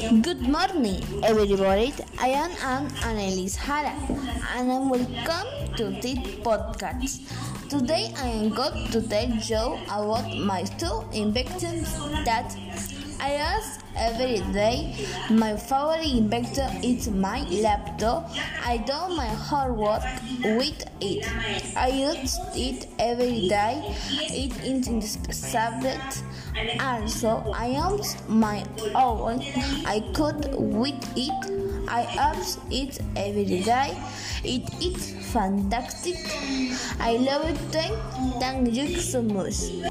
Good morning, everybody. I am Anne Annelies Hara, and I welcome to this podcast. Today, I am going to tell you about my two inventions that every day. My favorite invention is my laptop. I do my homework with it. I use it every day. It is indispensable. Also, I use my oven. I cook with it. I use it every day. It is fantastic. I love it. Thank you so much.